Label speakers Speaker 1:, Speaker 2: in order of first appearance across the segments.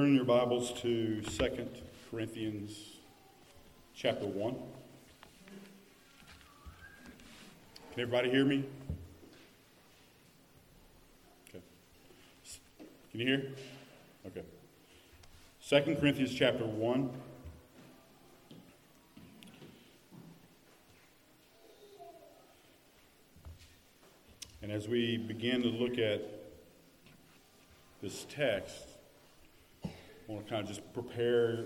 Speaker 1: Turn your Bibles to 2 Corinthians chapter 1. Can everybody hear me? Okay. Can you hear? Okay. 2 Corinthians chapter 1. And as we begin to look at this text, I want to kind of just prepare,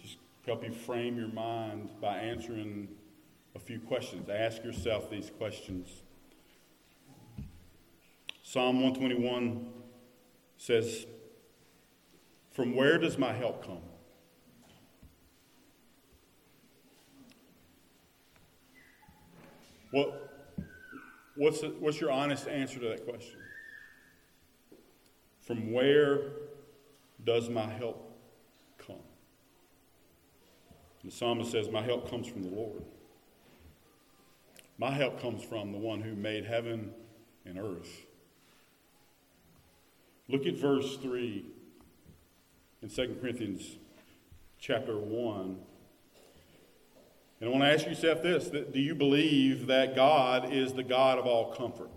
Speaker 1: just help you frame your mind by answering a few questions. Ask yourself these questions. Psalm 121 says, From where does my help come? What, What's, the, what's your honest answer to that question? From where does my help come? The psalmist says, My help comes from the Lord. My help comes from the one who made heaven and earth. Look at verse 3 in 2 Corinthians chapter 1. And I want to ask yourself this do you believe that God is the God of all comfort?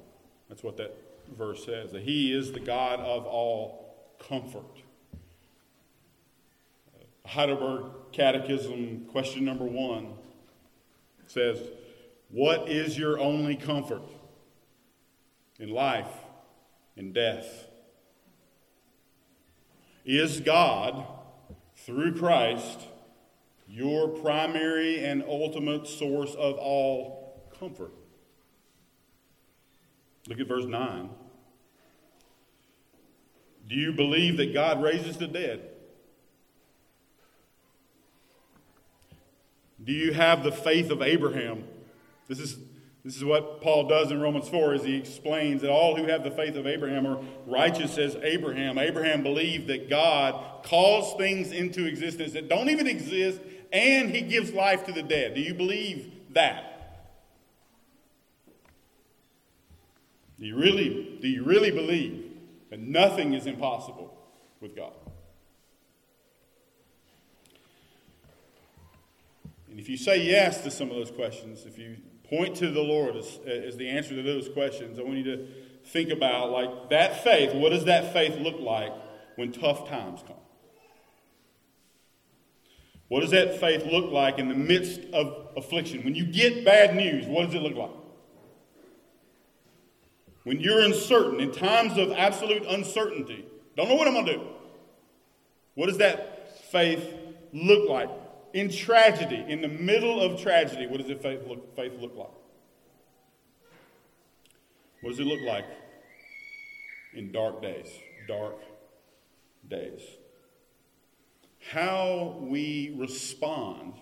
Speaker 1: That's what that verse says, that He is the God of all comfort. Heidelberg Catechism, question number one says, What is your only comfort in life and death? Is God, through Christ, your primary and ultimate source of all comfort. Look at verse 9. Do you believe that God raises the dead? Do you have the faith of Abraham? This is, this is what Paul does in Romans 4 as he explains that all who have the faith of Abraham are righteous as Abraham. Abraham believed that God calls things into existence that don't even exist and he gives life to the dead. Do you believe that? Do you really, do you really believe that nothing is impossible with God? And if you say yes to some of those questions, if you point to the Lord as, as the answer to those questions, I want you to think about like that faith. What does that faith look like when tough times come? What does that faith look like in the midst of affliction? When you get bad news, what does it look like? When you're uncertain, in times of absolute uncertainty, don't know what I'm going to do. What does that faith look like? In tragedy, in the middle of tragedy, what does that faith look, faith look like? What does it look like in dark days? Dark days how we respond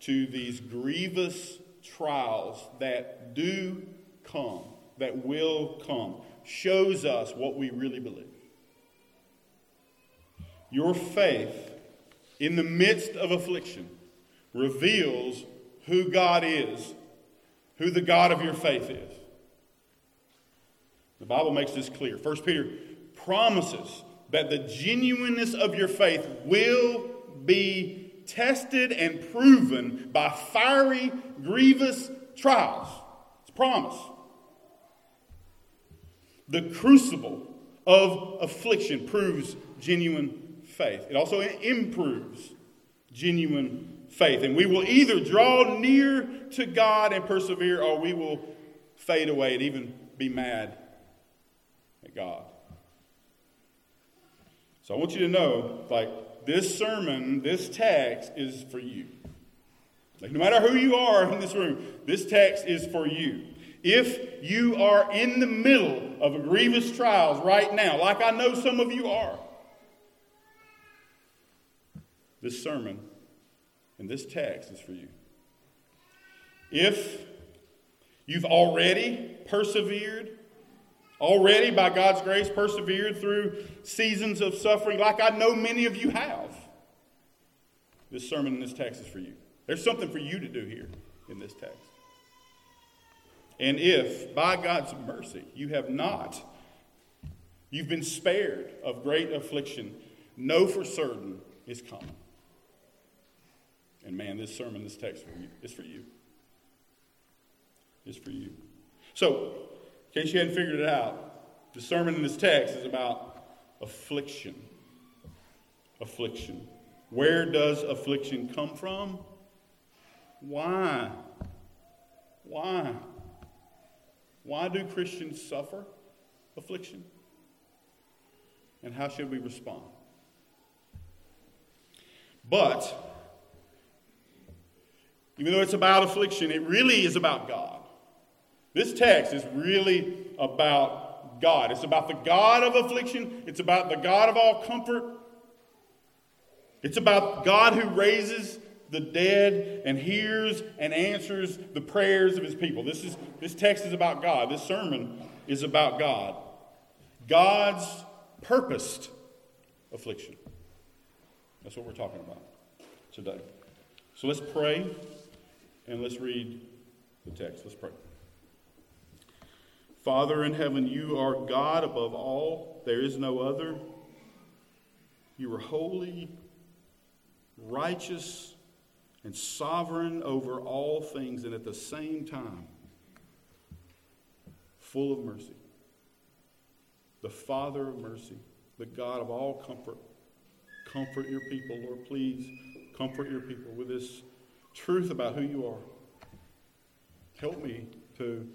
Speaker 1: to these grievous trials that do come, that will come, shows us what we really believe. Your faith in the midst of affliction reveals who God is, who the God of your faith is. The Bible makes this clear. 1 Peter promises that the genuineness of your faith will be tested and proven by fiery, grievous trials. It's a promise. The crucible of affliction proves genuine faith. It also improves genuine faith. And we will either draw near to God and persevere, or we will fade away and even be mad at God. So I want you to know, like, this sermon, this text is for you. Like, no matter who you are in this room, this text is for you. If you are in the middle of a grievous trials right now, like I know some of you are, this sermon and this text is for you. If you've already persevered already, by God's grace, persevered through seasons of suffering like I know many of you have. This sermon and this text is for you. There's something for you to do here in this text. And if, by God's mercy, you have not, you've been spared of great affliction, know for certain is coming. And man, this sermon, this text is for you. It's for you. So, in case you hadn't figured it out, the sermon in this text is about affliction. Affliction. Where does affliction come from? Why? Why? Why do Christians suffer affliction? And how should we respond? But, even though it's about affliction, it really is about God. This text is really about God. It's about the God of affliction, it's about the God of all comfort. It's about God who raises the dead and hears and answers the prayers of his people. This, is, this text is about God. This sermon is about God. God's purposed affliction. That's what we're talking about today. So let's pray and let's read the text. Let's pray. Father in heaven, you are God above all, there is no other. You are holy, righteous, and sovereign over all things, and at the same time, full of mercy. The Father of mercy, the God of all comfort. Comfort your people, Lord. Please comfort your people with this truth about who you are. Help me to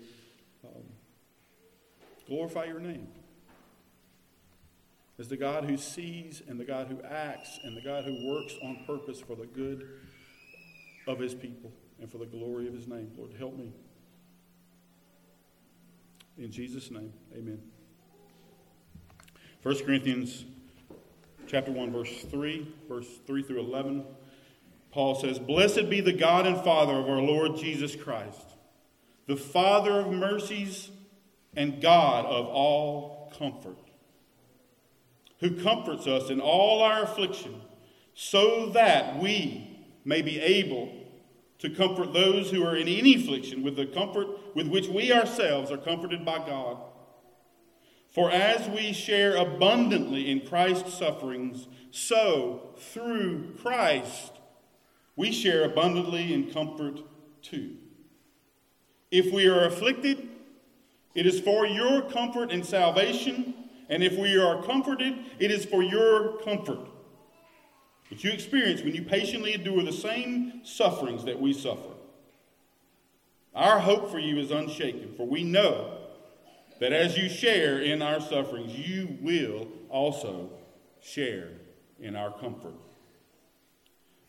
Speaker 1: um, glorify your name as the God who sees and the God who acts and the God who works on purpose for the good of his people and for the glory of his name. Lord, help me. In Jesus' name, amen. 1 Corinthians chapter 1, verse 3, verse 3 through 11. Paul says, Blessed be the God and Father of our Lord Jesus Christ, the Father of mercies and God of all comfort, who comforts us in all our affliction, so that we may be able to comfort those who are in any affliction with the comfort with which we ourselves are comforted by God. For as we share abundantly in Christ's sufferings, so through Christ we share abundantly in comfort too. If we are afflicted, it is for your comfort and salvation, and if we are comforted, it is for your comfort that you experience when you patiently endure the same sufferings that we suffer. Our hope for you is unshaken, for we know that as you share in our sufferings, you will also share in our comfort.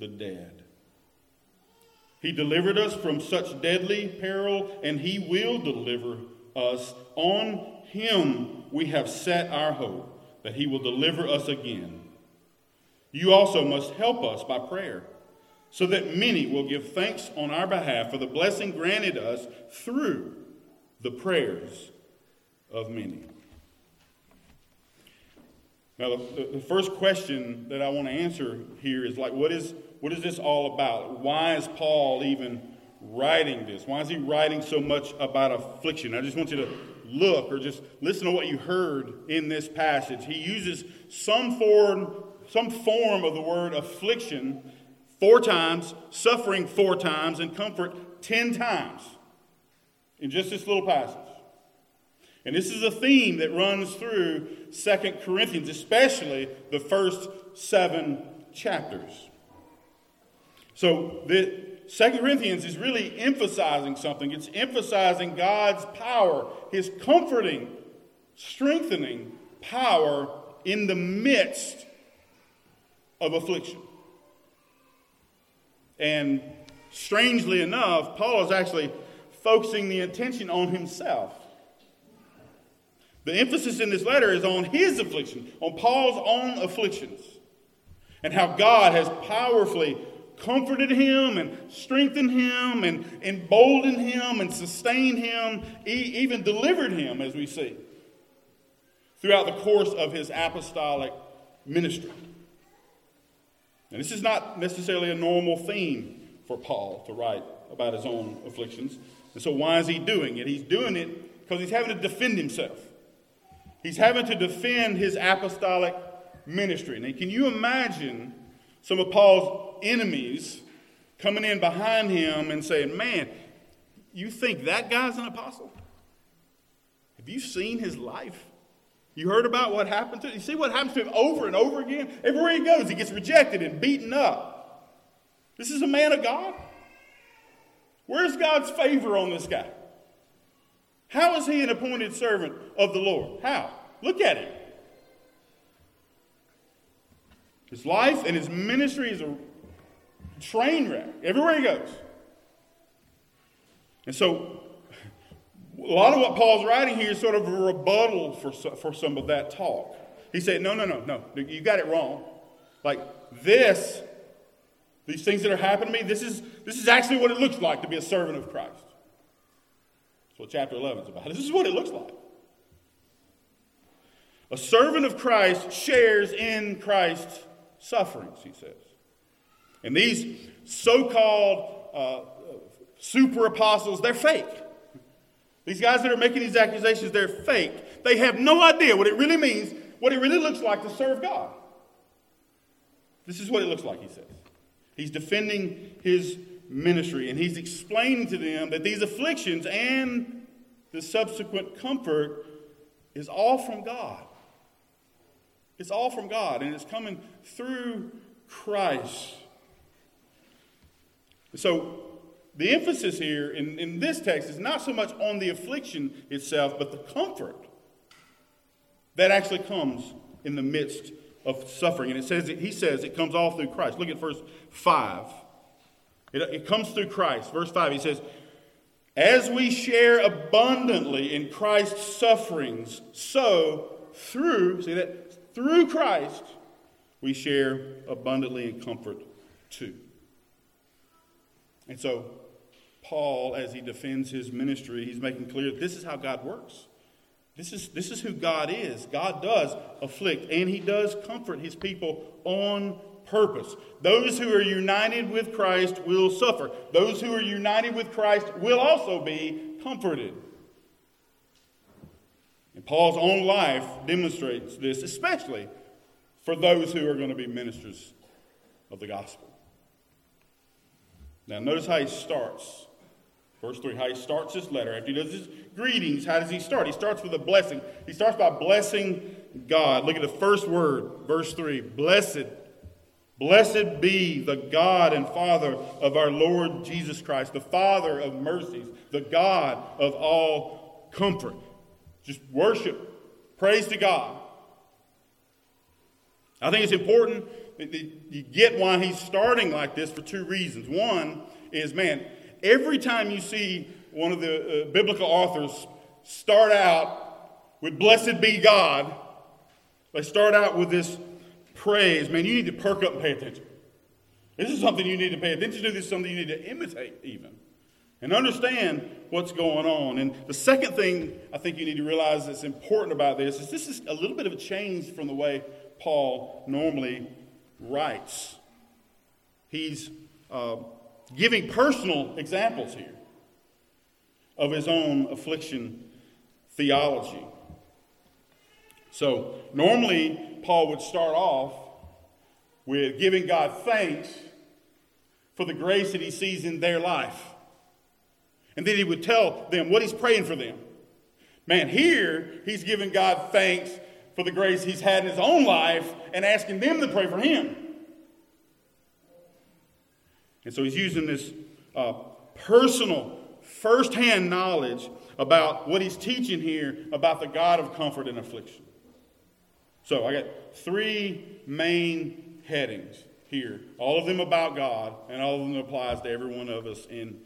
Speaker 1: the dead. He delivered us from such deadly peril, and He will deliver us. On Him we have set our hope, that He will deliver us again. You also must help us by prayer, so that many will give thanks on our behalf for the blessing granted us through the prayers of many. Now, the, the first question that I want to answer here is like, what is, what is this all about? Why is Paul even writing this? Why is he writing so much about affliction? I just want you to look or just listen to what you heard in this passage. He uses some form, some form of the word affliction four times, suffering four times, and comfort ten times in just this little passage. And this is a theme that runs through Second Corinthians, especially the first seven chapters. So the Second Corinthians is really emphasizing something. It's emphasizing God's power, his comforting, strengthening power in the midst of affliction. And strangely enough, Paul is actually focusing the attention on himself. The emphasis in this letter is on his affliction, on Paul's own afflictions. and how God has powerfully comforted him and strengthened him and emboldened him and sustained him, he even delivered him, as we see, throughout the course of his apostolic ministry. And this is not necessarily a normal theme for Paul to write about his own afflictions. And so, why is he doing it? He's doing it because he's having to defend himself. He's having to defend his apostolic ministry. Now, can you imagine some of Paul's enemies coming in behind him and saying, Man, you think that guy's an apostle? Have you seen his life? You heard about what happened to him? You see what happens to him over and over again? Everywhere he goes, he gets rejected and beaten up. This is a man of God. Where's God's favor on this guy? How is he an appointed servant of the Lord? How? Look at him. His life and his ministry is a train wreck everywhere he goes. And so, a lot of what Paul's writing here is sort of a rebuttal for, for some of that talk. He said, No, no, no, no, you got it wrong. Like this, these things that are happening to me, this is, this is actually what it looks like to be a servant of Christ. That's what chapter 11 is about. This is what it looks like. A servant of Christ shares in Christ's sufferings, he says. And these so called uh, super apostles, they're fake. These guys that are making these accusations, they're fake. They have no idea what it really means, what it really looks like to serve God. This is what it looks like, he says. He's defending his ministry and he's explaining to them that these afflictions and the subsequent comfort is all from God. It's all from God, and it's coming through Christ. So, the emphasis here in, in this text is not so much on the affliction itself, but the comfort that actually comes in the midst of suffering. And it says, he says it comes all through Christ. Look at verse 5. It, it comes through Christ. Verse 5, he says, As we share abundantly in Christ's sufferings, so through, see that? Through Christ, we share abundantly in comfort too. And so, Paul, as he defends his ministry, he's making clear this is how God works. This is, this is who God is. God does afflict and he does comfort his people on purpose. Those who are united with Christ will suffer. Those who are united with Christ will also be comforted. And Paul's own life demonstrates this, especially for those who are going to be ministers of the gospel. Now, notice how he starts. Verse 3, how he starts his letter. After he does his greetings, how does he start? He starts with a blessing. He starts by blessing God. Look at the first word, verse 3 Blessed. Blessed be the God and Father of our Lord Jesus Christ, the Father of mercies, the God of all comfort. Just worship. Praise to God. I think it's important that you get why he's starting like this for two reasons. One is, man, every time you see one of the uh, biblical authors start out with blessed be God, they start out with this praise. Man, you need to perk up and pay attention. This is something you need to pay attention to. This is something you need to imitate, even and understand what's going on. And the second thing I think you need to realize that's important about this is this is a little bit of a change from the way Paul normally writes. He's uh, giving personal examples here of his own affliction theology. So, normally, Paul would start off with giving God thanks for the grace that he sees in their life. And then he would tell them what he's praying for them. Man, here he's giving God thanks for the grace he's had in his own life and asking them to pray for him. And so he's using this uh, personal, firsthand knowledge about what he's teaching here about the God of comfort and affliction. So I got three main headings here, all of them about God, and all of them applies to every one of us in.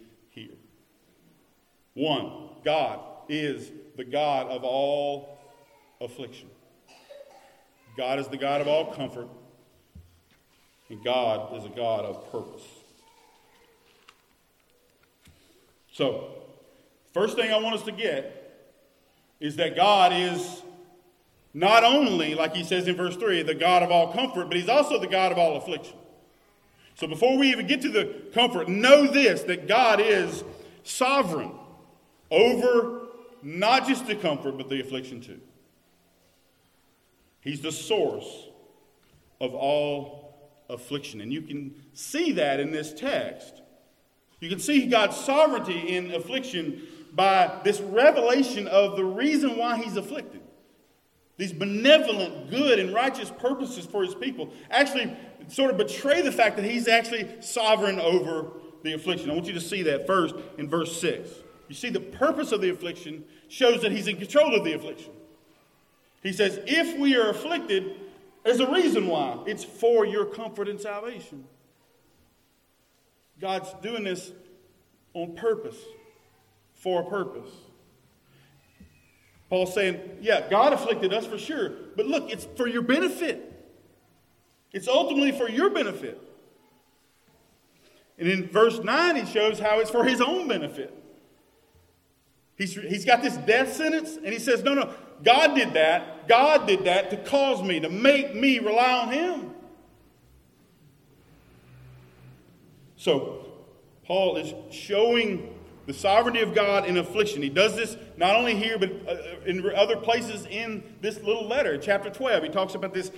Speaker 1: One, God is the God of all affliction. God is the God of all comfort. And God is a God of purpose. So, first thing I want us to get is that God is not only, like he says in verse 3, the God of all comfort, but he's also the God of all affliction. So before we even get to the comfort, know this that God is sovereign over not just the comfort, but the affliction too. He's the source of all affliction. And you can see that in this text. You can see God's sovereignty in affliction by this revelation of the reason why he's afflicted. These benevolent, good, and righteous purposes for his people actually sort of betray the fact that he's actually sovereign over the affliction. I want you to see that first in verse 6. You see, the purpose of the affliction shows that he's in control of the affliction. He says, If we are afflicted, there's a reason why. It's for your comfort and salvation. God's doing this on purpose, for a purpose. Paul's saying, Yeah, God afflicted us for sure, but look, it's for your benefit. It's ultimately for your benefit. And in verse 9, he shows how it's for his own benefit. He's, he's got this death sentence, and he says, No, no, God did that. God did that to cause me, to make me rely on him. So, Paul is showing the sovereignty of God in affliction. He does this not only here, but uh, in other places in this little letter, chapter 12. He talks about this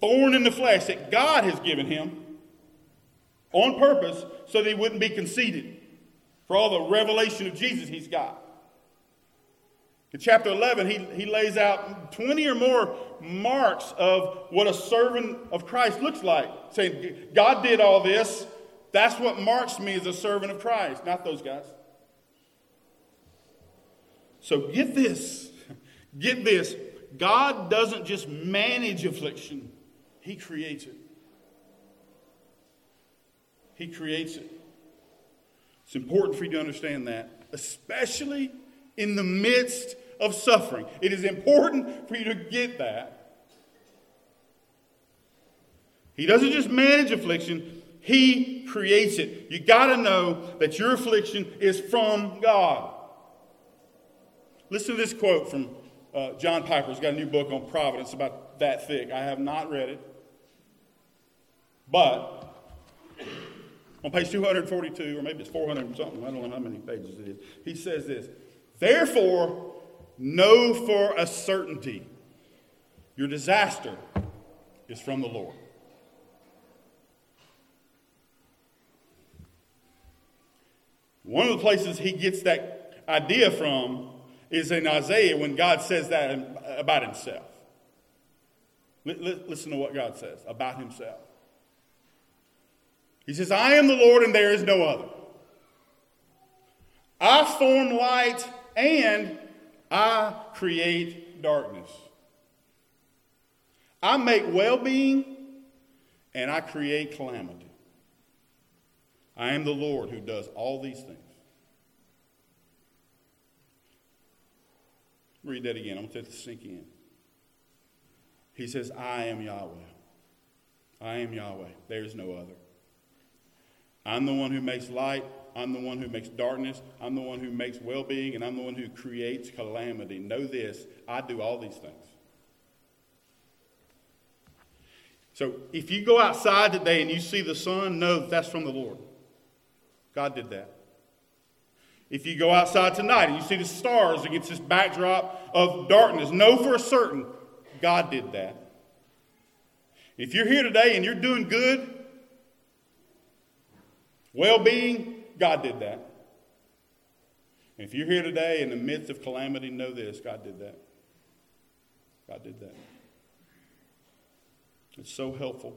Speaker 1: thorn in the flesh that God has given him on purpose so that he wouldn't be conceited for all the revelation of Jesus he's got. In chapter 11, he, he lays out 20 or more marks of what a servant of Christ looks like, saying, God did all this. That's what marks me as a servant of Christ, not those guys. So get this. Get this. God doesn't just manage affliction, he creates it. He creates it. It's important for you to understand that, especially in the midst of suffering. It is important for you to get that. He doesn't just manage affliction, He creates it. You got to know that your affliction is from God. Listen to this quote from uh, John Piper. He's got a new book on providence about that thick. I have not read it. But on page 242, or maybe it's 400 something, I don't know how many pages it is, he says this Therefore, know for a certainty your disaster is from the Lord. One of the places he gets that idea from is in Isaiah when God says that about himself. Listen to what God says about himself. He says, I am the Lord and there is no other. I form light and I create darkness. I make well being and I create calamity. I am the Lord who does all these things. Read that again. I'm going to let this sink in. He says, I am Yahweh. I am Yahweh. There is no other. I'm the one who makes light. I'm the one who makes darkness. I'm the one who makes well being, and I'm the one who creates calamity. Know this I do all these things. So if you go outside today and you see the sun, know that that's from the Lord. God did that. If you go outside tonight and you see the stars against this backdrop of darkness, know for certain God did that. If you're here today and you're doing good, well being, God did that. And if you're here today in the midst of calamity, know this God did that. God did that. It's so helpful.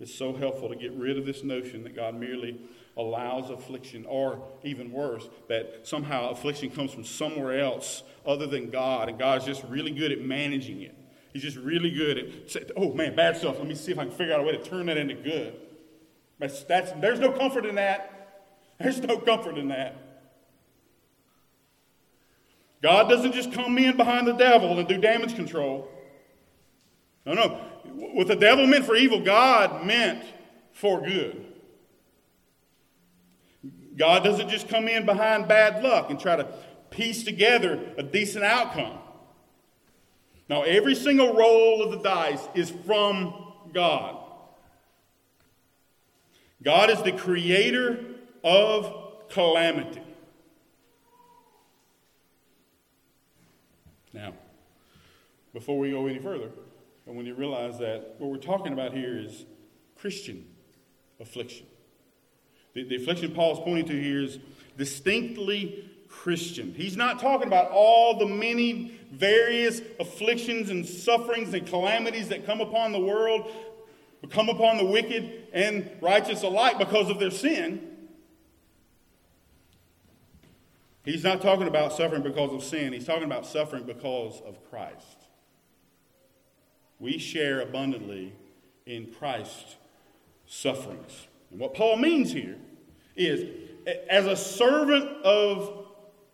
Speaker 1: It's so helpful to get rid of this notion that God merely allows affliction, or even worse, that somehow affliction comes from somewhere else other than God, and God's just really good at managing it. He's just really good at oh man, bad stuff. Let me see if I can figure out a way to turn that into good. That's, that's, there's no comfort in that. There's no comfort in that. God doesn't just come in behind the devil and do damage control. No, no. what the devil meant for evil, God meant for good. God doesn't just come in behind bad luck and try to piece together a decent outcome. Now, every single roll of the dice is from God. God is the creator of calamity. Now, before we go any further, I want you realize that what we're talking about here is Christian affliction. The, the affliction Paul is pointing to here is distinctly Christian. He's not talking about all the many various afflictions and sufferings and calamities that come upon the world, come upon the wicked and righteous alike because of their sin. He's not talking about suffering because of sin. He's talking about suffering because of Christ. We share abundantly in Christ's sufferings. And what Paul means here is as a servant of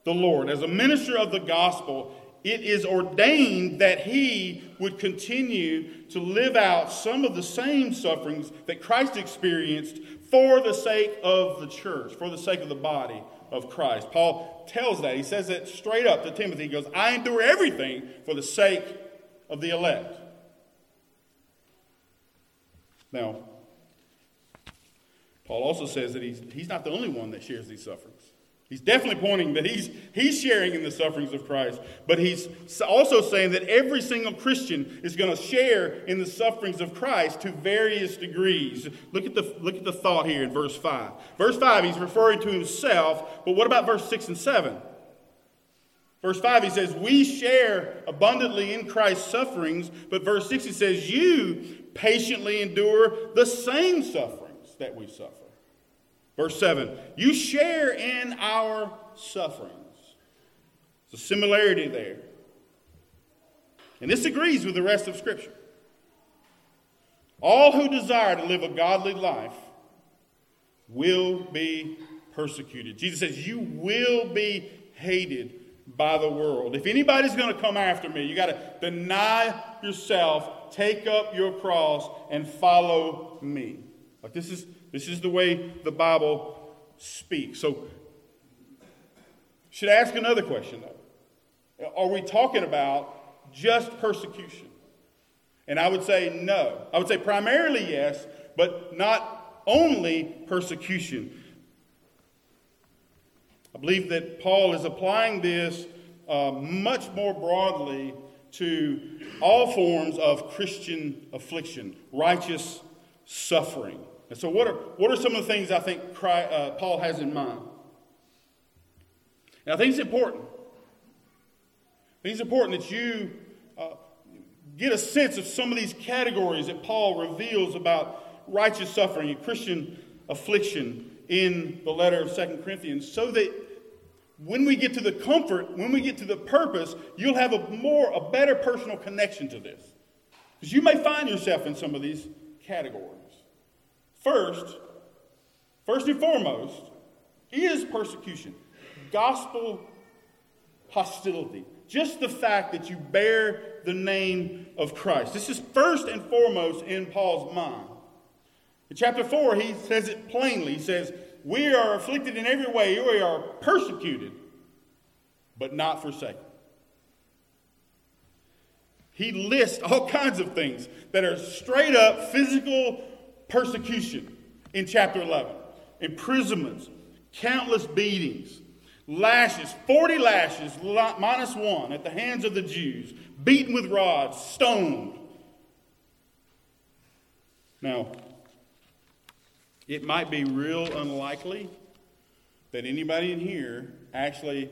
Speaker 1: the Lord, as a minister of the gospel, it is ordained that he would continue to live out some of the same sufferings that Christ experienced for the sake of the church, for the sake of the body of Christ. Paul tells that. He says that straight up to Timothy. He goes, I endure everything for the sake of the elect. Now, Paul also says that he's, he's not the only one that shares these sufferings. He's definitely pointing that he's, he's sharing in the sufferings of Christ, but he's also saying that every single Christian is going to share in the sufferings of Christ to various degrees. Look at, the, look at the thought here in verse 5. Verse 5, he's referring to himself, but what about verse 6 and 7? Verse 5, he says, We share abundantly in Christ's sufferings, but verse 6, he says, You patiently endure the same sufferings that we suffer. Verse 7 You share in our sufferings. There's a similarity there. And this agrees with the rest of Scripture. All who desire to live a godly life will be persecuted. Jesus says, You will be hated by the world. If anybody's going to come after me, you got to deny yourself, take up your cross, and follow me. Like this is this is the way the Bible speaks. So, should I ask another question, though? Are we talking about just persecution? And I would say no. I would say primarily yes, but not only persecution. I believe that Paul is applying this uh, much more broadly to all forms of Christian affliction, righteous suffering. And so, what are, what are some of the things I think Christ, uh, Paul has in mind? And I think it's important. I think it's important that you uh, get a sense of some of these categories that Paul reveals about righteous suffering and Christian affliction in the letter of Second Corinthians so that when we get to the comfort, when we get to the purpose, you'll have a more, a better personal connection to this. Because you may find yourself in some of these categories. First, first and foremost, is persecution, gospel hostility. Just the fact that you bear the name of Christ. This is first and foremost in Paul's mind. In chapter 4, he says it plainly. He says, We are afflicted in every way, we are persecuted, but not forsaken. He lists all kinds of things that are straight up physical persecution in chapter 11, imprisonments, countless beatings, lashes, 40 lashes minus one at the hands of the Jews, beaten with rods, stoned. Now, it might be real unlikely that anybody in here actually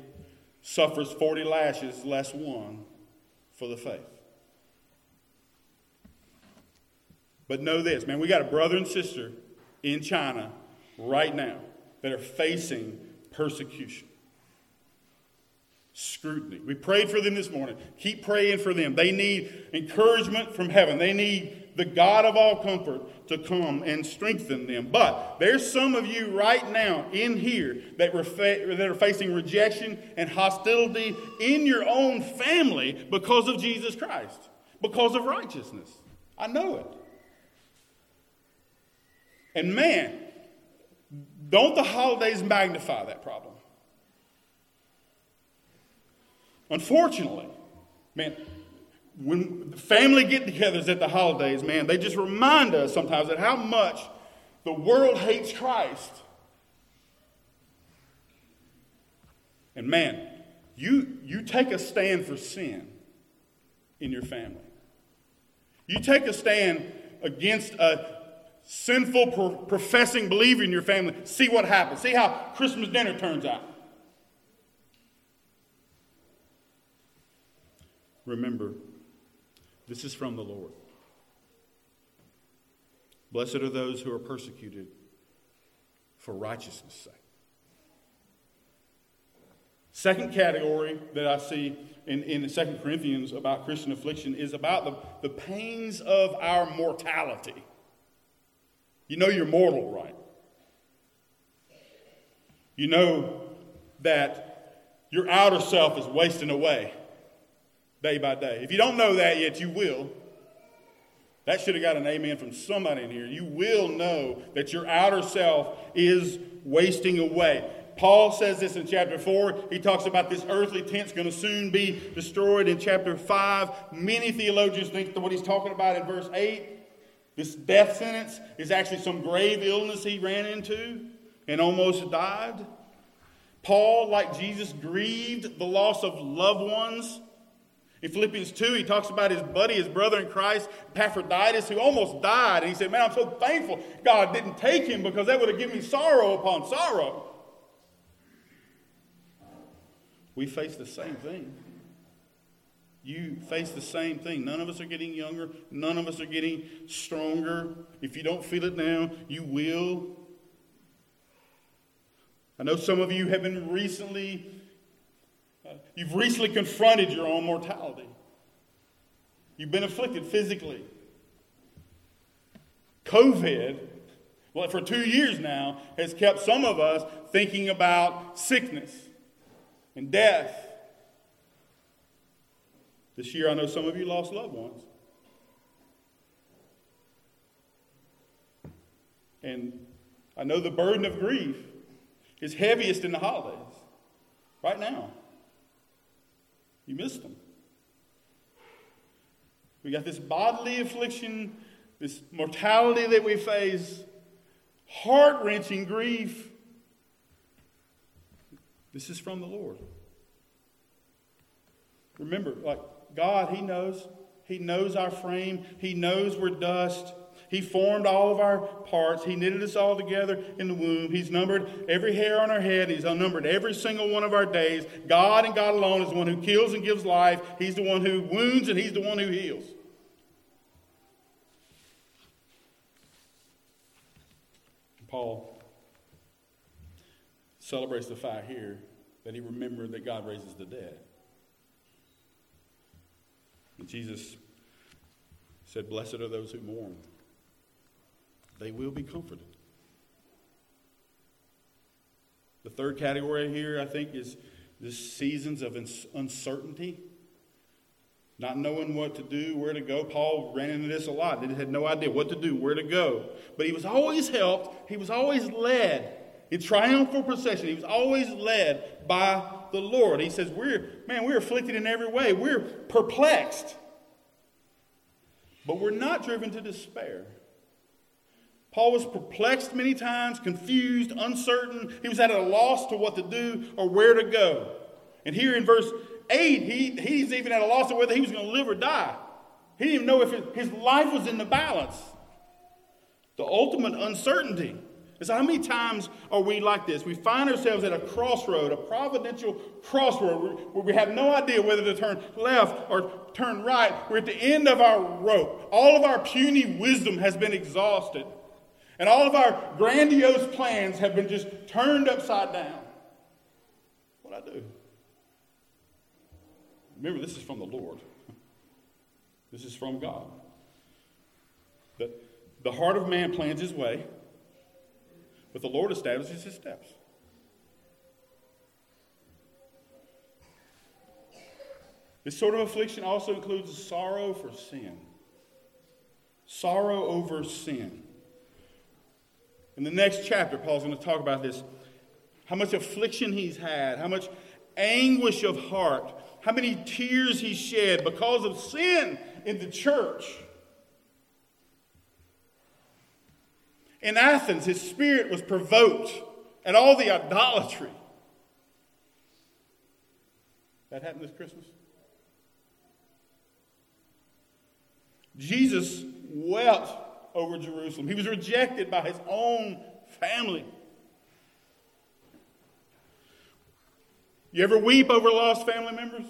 Speaker 1: suffers 40 lashes less one for the faith. But know this, man, we got a brother and sister in China right now that are facing persecution, scrutiny. We prayed for them this morning. Keep praying for them. They need encouragement from heaven. They need the God of all comfort to come and strengthen them. But there's some of you right now in here that, that are facing rejection and hostility in your own family because of Jesus Christ, because of righteousness. I know it. And man, don't the holidays magnify that problem? Unfortunately, man, when family get togethers at the holidays, man, they just remind us sometimes that how much the world hates Christ. And man, you, you take a stand for sin in your family. You take a stand against a sinful, pro- professing believer in your family. See what happens. See how Christmas dinner turns out. Remember, this is from the Lord. Blessed are those who are persecuted for righteousness' sake. Second category that I see in, in 2 Corinthians about Christian affliction is about the, the pains of our mortality. You know you're mortal, right? You know that your outer self is wasting away day by day. If you don't know that yet, you will. That should have got an amen from somebody in here. You will know that your outer self is wasting away. Paul says this in chapter 4. He talks about this earthly tent's going to soon be destroyed in chapter 5. Many theologians think that what he's talking about in verse 8, this death sentence, is actually some grave illness he ran into and almost died. Paul, like Jesus, grieved the loss of loved ones in Philippians 2, he talks about his buddy, his brother in Christ, Epaphroditus, who almost died. And he said, Man, I'm so thankful God didn't take him because that would have given me sorrow upon sorrow. We face the same thing. You face the same thing. None of us are getting younger. None of us are getting stronger. If you don't feel it now, you will. I know some of you have been recently uh, You've recently confronted your own mortality. You've been afflicted physically. COVID, well, for two years now, has kept some of us thinking about sickness and death. This year, I know some of you lost loved ones. And I know the burden of grief is heaviest in the holidays, right now. You missed them. We got this bodily affliction, this mortality that we face, heart wrenching grief. This is from the Lord. Remember, like God, He knows. He knows our frame, He knows we're dust. He formed all of our parts. He knitted us all together in the womb. He's numbered every hair on our head. He's unnumbered every single one of our days. God and God alone is the one who kills and gives life. He's the one who wounds and He's the one who heals. Paul celebrates the fact here that he remembered that God raises the dead. And Jesus said, Blessed are those who mourn they will be comforted. The third category here, I think, is the seasons of uncertainty. Not knowing what to do, where to go. Paul ran into this a lot. He had no idea what to do, where to go. But he was always helped, he was always led in triumphal procession. He was always led by the Lord. He says, We're, man, we're afflicted in every way. We're perplexed. But we're not driven to despair. Paul was perplexed many times, confused, uncertain. He was at a loss to what to do or where to go. And here in verse 8, he, he's even at a loss of whether he was going to live or die. He didn't even know if his life was in the balance. The ultimate uncertainty is how many times are we like this? We find ourselves at a crossroad, a providential crossroad, where we have no idea whether to turn left or turn right. We're at the end of our rope. All of our puny wisdom has been exhausted. And all of our grandiose plans have been just turned upside down. What I do? Remember, this is from the Lord. This is from God. The, the heart of man plans his way, but the Lord establishes his steps. This sort of affliction also includes sorrow for sin. sorrow over sin. In the next chapter, Paul's going to talk about this how much affliction he's had, how much anguish of heart, how many tears he shed because of sin in the church. In Athens, his spirit was provoked at all the idolatry. That happened this Christmas? Jesus wept over Jerusalem. He was rejected by his own family. You ever weep over lost family members?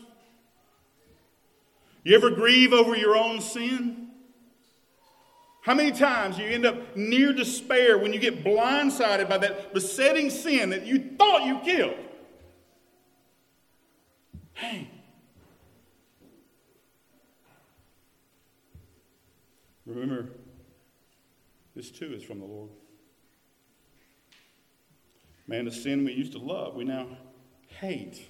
Speaker 1: You ever grieve over your own sin? How many times you end up near despair when you get blindsided by that besetting sin that you thought you killed? Hey. Remember, this too is from the Lord. Man, the sin we used to love, we now hate.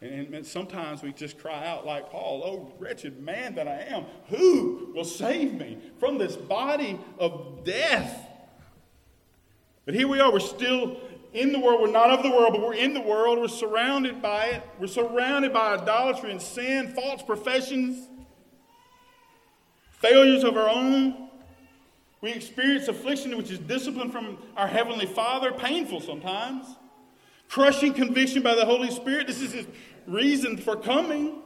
Speaker 1: And, and, sometimes we just cry out like Paul, Oh, wretched man that I am, who will save me from this body of death? But here we are, we're still in the world. We're not of the world, but we're in the world. We're surrounded by it. We're surrounded by idolatry and sin, false professions, failures of our own. We experience affliction, which is discipline from our Heavenly Father, painful sometimes crushing conviction by the Holy Spirit. This is his reason for coming.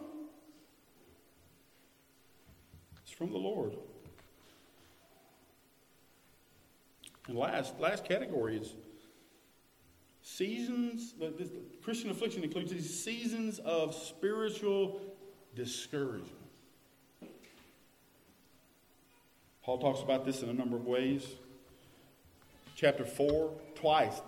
Speaker 1: It's from the Lord. And last, last category is seasons. The, Christian affliction includes these seasons of spiritual discouragement. Paul talks about this in a number of ways. Chapter 4, twice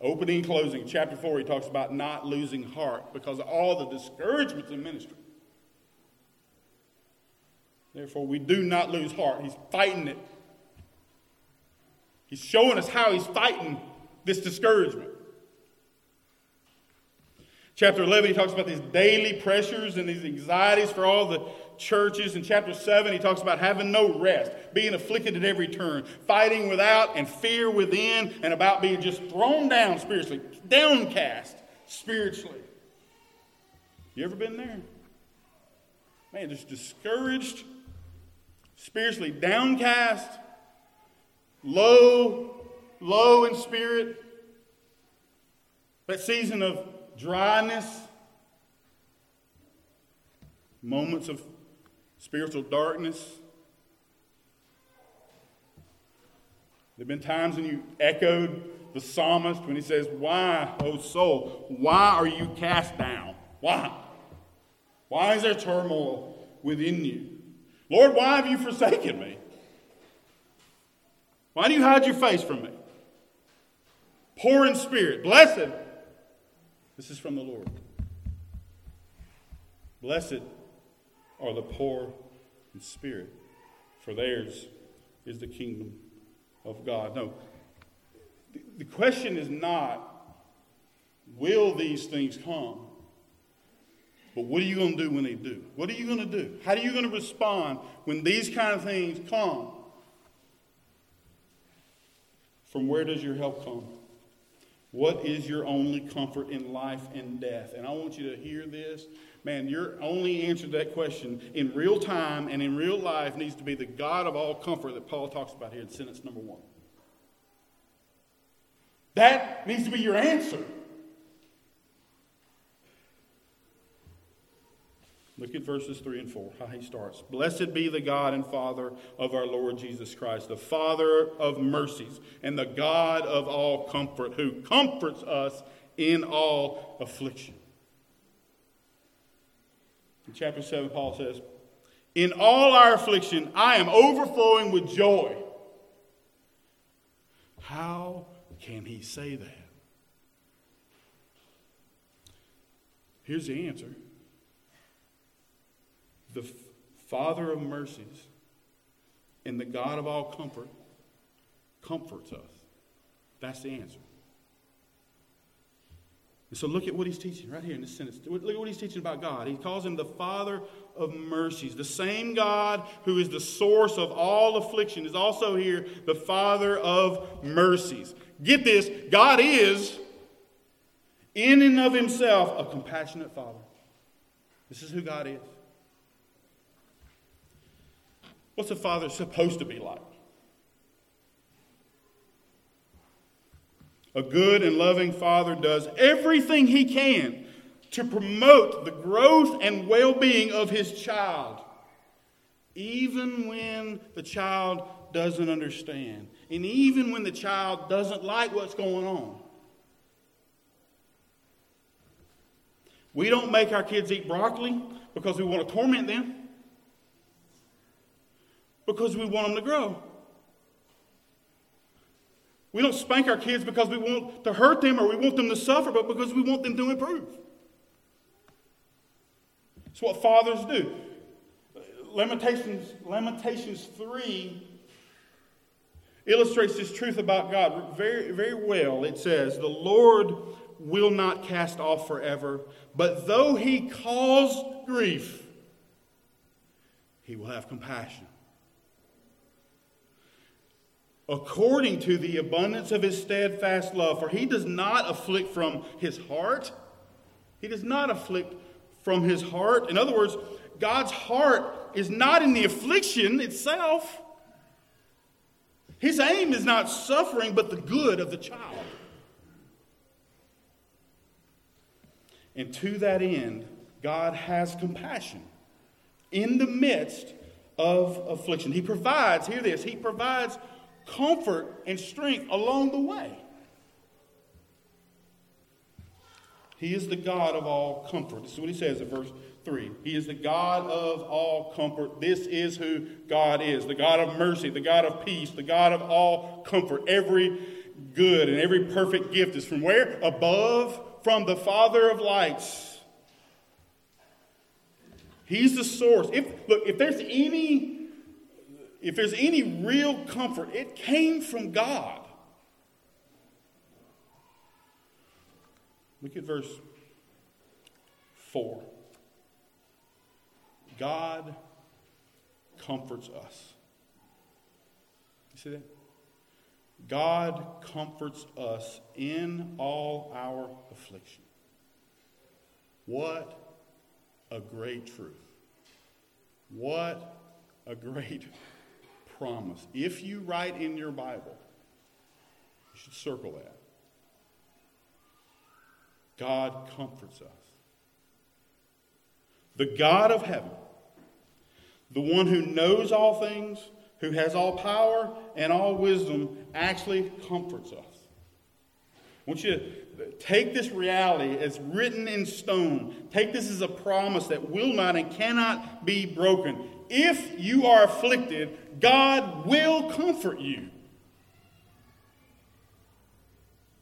Speaker 1: Opening closing, chapter 4, he talks about not losing heart because of all the discouragements in ministry. Therefore, we do not lose heart. He's fighting it. He's showing us how he's fighting this discouragement. Chapter 11, he talks about these daily pressures and these anxieties for all the churches. In chapter 7, he talks about having no rest, being afflicted at every turn, fighting without and fear within, and about being just thrown down spiritually, downcast spiritually. You ever been there? Man, just discouraged, spiritually downcast, low, low in spirit. That season of dryness, moments of spiritual darkness. There have been times when you echoed the psalmist when he says, Why, O soul, why are you cast down? Why? Why is there turmoil within you? Lord, why have you forsaken me? Why do you hide your face from me? Poor in spirit, blessed. This is from the Lord. Blessed are the poor in spirit, for theirs is the kingdom of God. No, the question is not, will these things come? But what are you going to do when they do? What are you going to do? How are you going to respond when these kind of things come? From where does your help come? What is your only comfort in life and death? And I want you to hear this man, your only answer to that question in real time and in real life needs to be the God of all comfort that Paul talks about here in sentence number one. That needs to be your answer. Look at verses 3 and 4, how he starts. Blessed be the God and Father of our Lord Jesus Christ, the Father of mercies and the God of all comfort, who comforts us in all affliction in chapter 7, Paul says, In all our affliction, I am overflowing with joy. How can he say that? Here's the answer the Father of mercies and the God of all comfort comforts us. That's the answer. So look at what he's teaching right here in this sentence. Look at what he's teaching about God. He calls him the Father of mercies. The same God who is the source of all affliction is also here the Father of mercies. Get this God is, in and of himself, a compassionate Father. This is who God is. What's a father supposed to be like? A good and loving father does everything he can to promote the growth and well being of his child, even when the child doesn't understand, and even when the child doesn't like what's going on. We don't make our kids eat broccoli because we want to torment them, because we want them to grow. We don't spank our kids because we want to hurt them or we want them to suffer, but because we want them to improve. It's what fathers do. Lamentations, Lamentations 3 illustrates this truth about God very, very well. It says, The Lord will not cast off forever, but though he cause grief, he will have compassion according to the abundance of his steadfast love. For he does not afflict from his heart. He does not afflict from his heart. In other words, God's heart is not in the affliction itself. His aim is not suffering, but the good of the child. And to that end, God has compassion in the midst of affliction. He provides, hear this, He provides comfort and strength along the way. He is the God of all comfort. This is what he says in verse 3. He is the God of all comfort. This is who God is the God of mercy, the God of peace, the God of all comfort. Every good and every perfect gift is from where? Above, from the Father of lights. He's the source. If look, if there's any if there's any real comfort, it came from God. Look at verse 4. God comforts us. You see that? God comforts us in all our affliction. What a great truth. What a great promise. If you write in your Bible, you should circle that. God comforts us. The God of heaven, the one who knows all things, who has all power and all wisdom, actually comforts us. I want you to take this reality as written in stone. Take this as a promise that will not and cannot be broken. If you are afflicted, God will comfort you.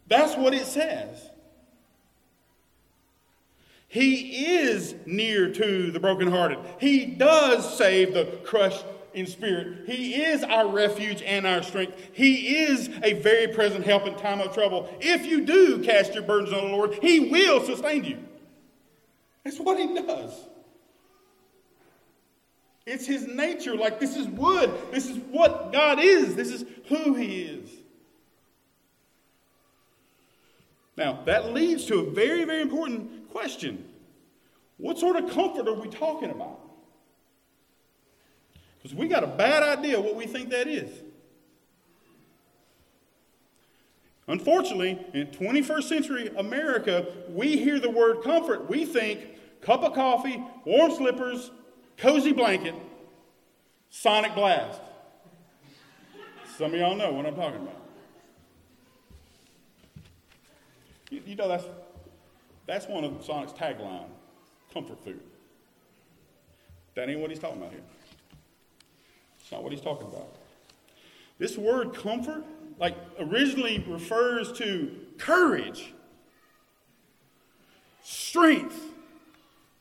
Speaker 1: That's what it says. He is near to the brokenhearted. He does save the crushed in spirit. He is our refuge and our strength. He is a very present help in time of trouble. If you do cast your burdens on the Lord, He will sustain you. That's what He does. It's his nature. Like, this is wood. This is what God is. This is who he is. Now, that leads to a very, very important question. What sort of comfort are we talking about? Because we got a bad idea what we think that is. Unfortunately, in 21st century America, we hear the word comfort. We think cup of coffee, warm slippers, cozy blanket, sonic blast. Some of y'all know what I'm talking about. You, you know, that's, that's one of Sonic's tagline comfort food. That ain't what he's talking about here. It's not what he's talking about. This word comfort, like, originally refers to courage, strength,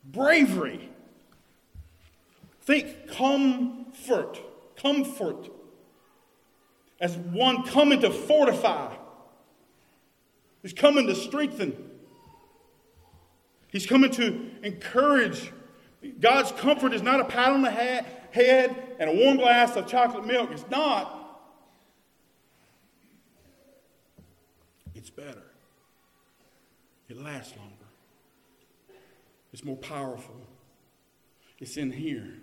Speaker 1: bravery, Think comfort, comfort, as one coming to fortify, He's coming to strengthen. He's coming to encourage. God's comfort is not a pat on the head and a warm glass of chocolate milk. It's not. It's better. It lasts longer. It's more powerful. It's in here.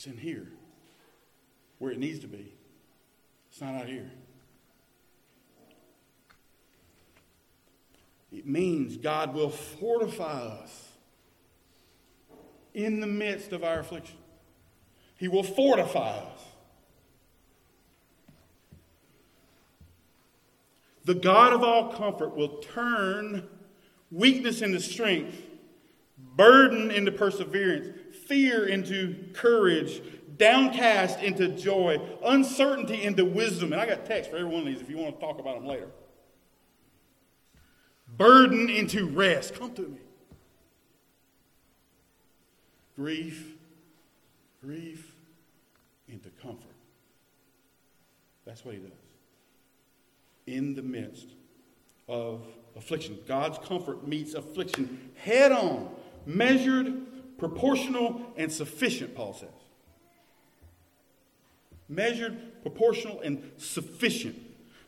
Speaker 1: It's in here where it needs to be. It's not out here. It means God will fortify us in the midst of our affliction. He will fortify us. The God of all comfort will turn weakness into strength, burden into perseverance, fear into courage, downcast into joy, uncertainty into wisdom. And I got text for every one of these if you want to talk about them later. Burden into rest. Come to me. Grief, grief into comfort. That's what he does. In the midst of affliction. God's comfort meets affliction head on, measured, proportional, and sufficient, Paul says. Measured, proportional, and sufficient.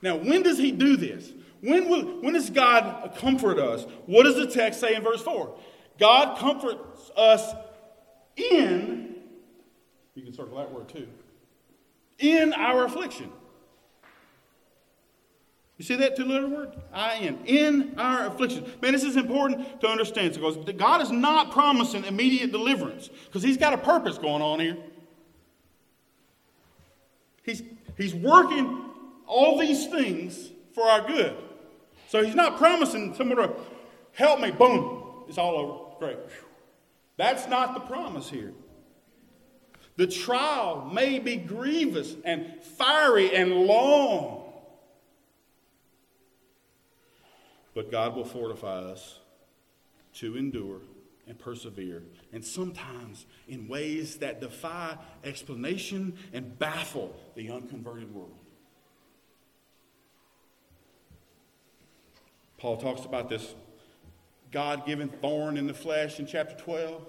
Speaker 1: Now, when does he do this? When, will, when does God comfort us? What does the text say in verse 4? God comforts us in, you can circle that word too, in our affliction. You see that two letter word? I-N. In our affliction. Man, this is important to understand because God is not promising immediate deliverance because He's got a purpose going on here. He's, he's working all these things for our good. So He's not promising someone to help me, boom, it's all over. Great. That's not the promise here. The trial may be grievous and fiery and long. But God will fortify us to endure and persevere, and sometimes in ways that defy explanation and baffle the unconverted world. Paul talks about this God given thorn in the flesh in chapter 12.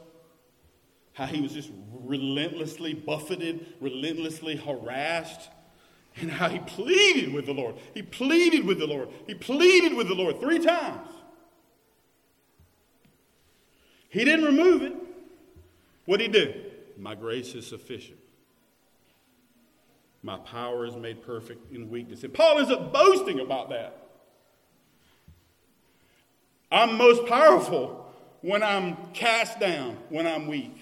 Speaker 1: How he was just relentlessly buffeted, relentlessly harassed and how he pleaded with the Lord. He pleaded with the Lord. He pleaded with the Lord three times. He didn't remove it. What did he do? My grace is sufficient. My power is made perfect in weakness. And Paul isn't boasting about that. I'm most powerful when I'm cast down, when I'm weak.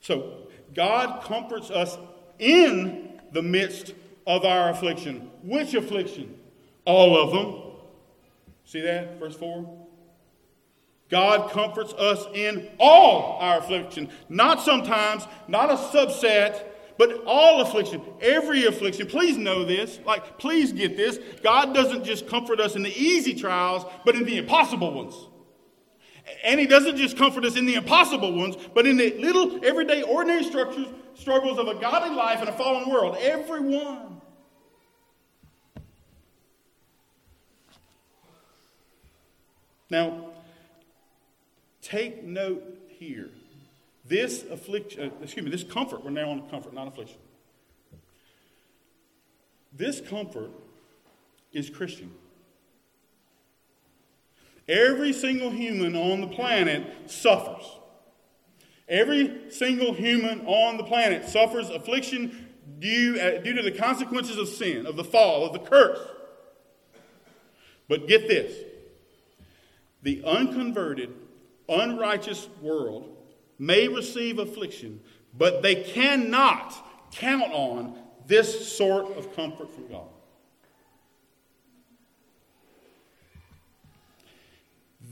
Speaker 1: So God comforts us in the midst of our affliction. Which affliction? All of them. See that? Verse 4. God comforts us in all our affliction. Not sometimes, not a subset, but all affliction, every affliction. Please know this. Like, please get this. God doesn't just comfort us in the easy trials, but in the impossible ones. And He doesn't just comfort us in the impossible ones, but in the little, everyday, ordinary structures, struggles of a godly life in a fallen world. Everyone. Now, take note here. This affliction, uh, excuse me, this comfort, we're now on comfort, not affliction. This comfort is Christian. Every single human on the planet suffers. Every single human on the planet suffers affliction due, uh, due to the consequences of sin, of the fall, of the curse. But get this the unconverted, unrighteous world may receive affliction, but they cannot count on this sort of comfort from God.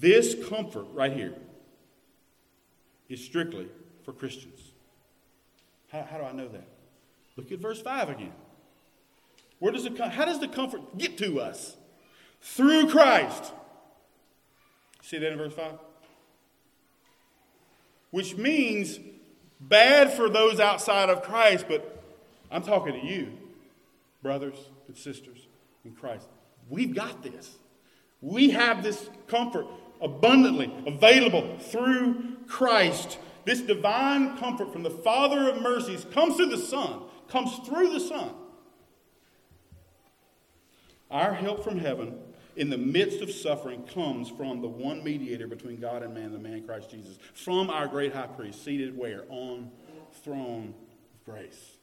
Speaker 1: This comfort right here is strictly for Christians. How, how do I know that? Look at verse 5 again. Where does it, come? how does the comfort get to us? Through Christ. See that in verse 5? Which means bad for those outside of Christ, but I'm talking to you, brothers and sisters in Christ. We've got this. We have this comfort abundantly available through Christ. This divine comfort from the Father of mercies comes through the Son, comes through the Son. Our help from heaven in the midst of suffering comes from the one mediator between God and man, the man Christ Jesus, from our great high priest, seated where? On throne of grace.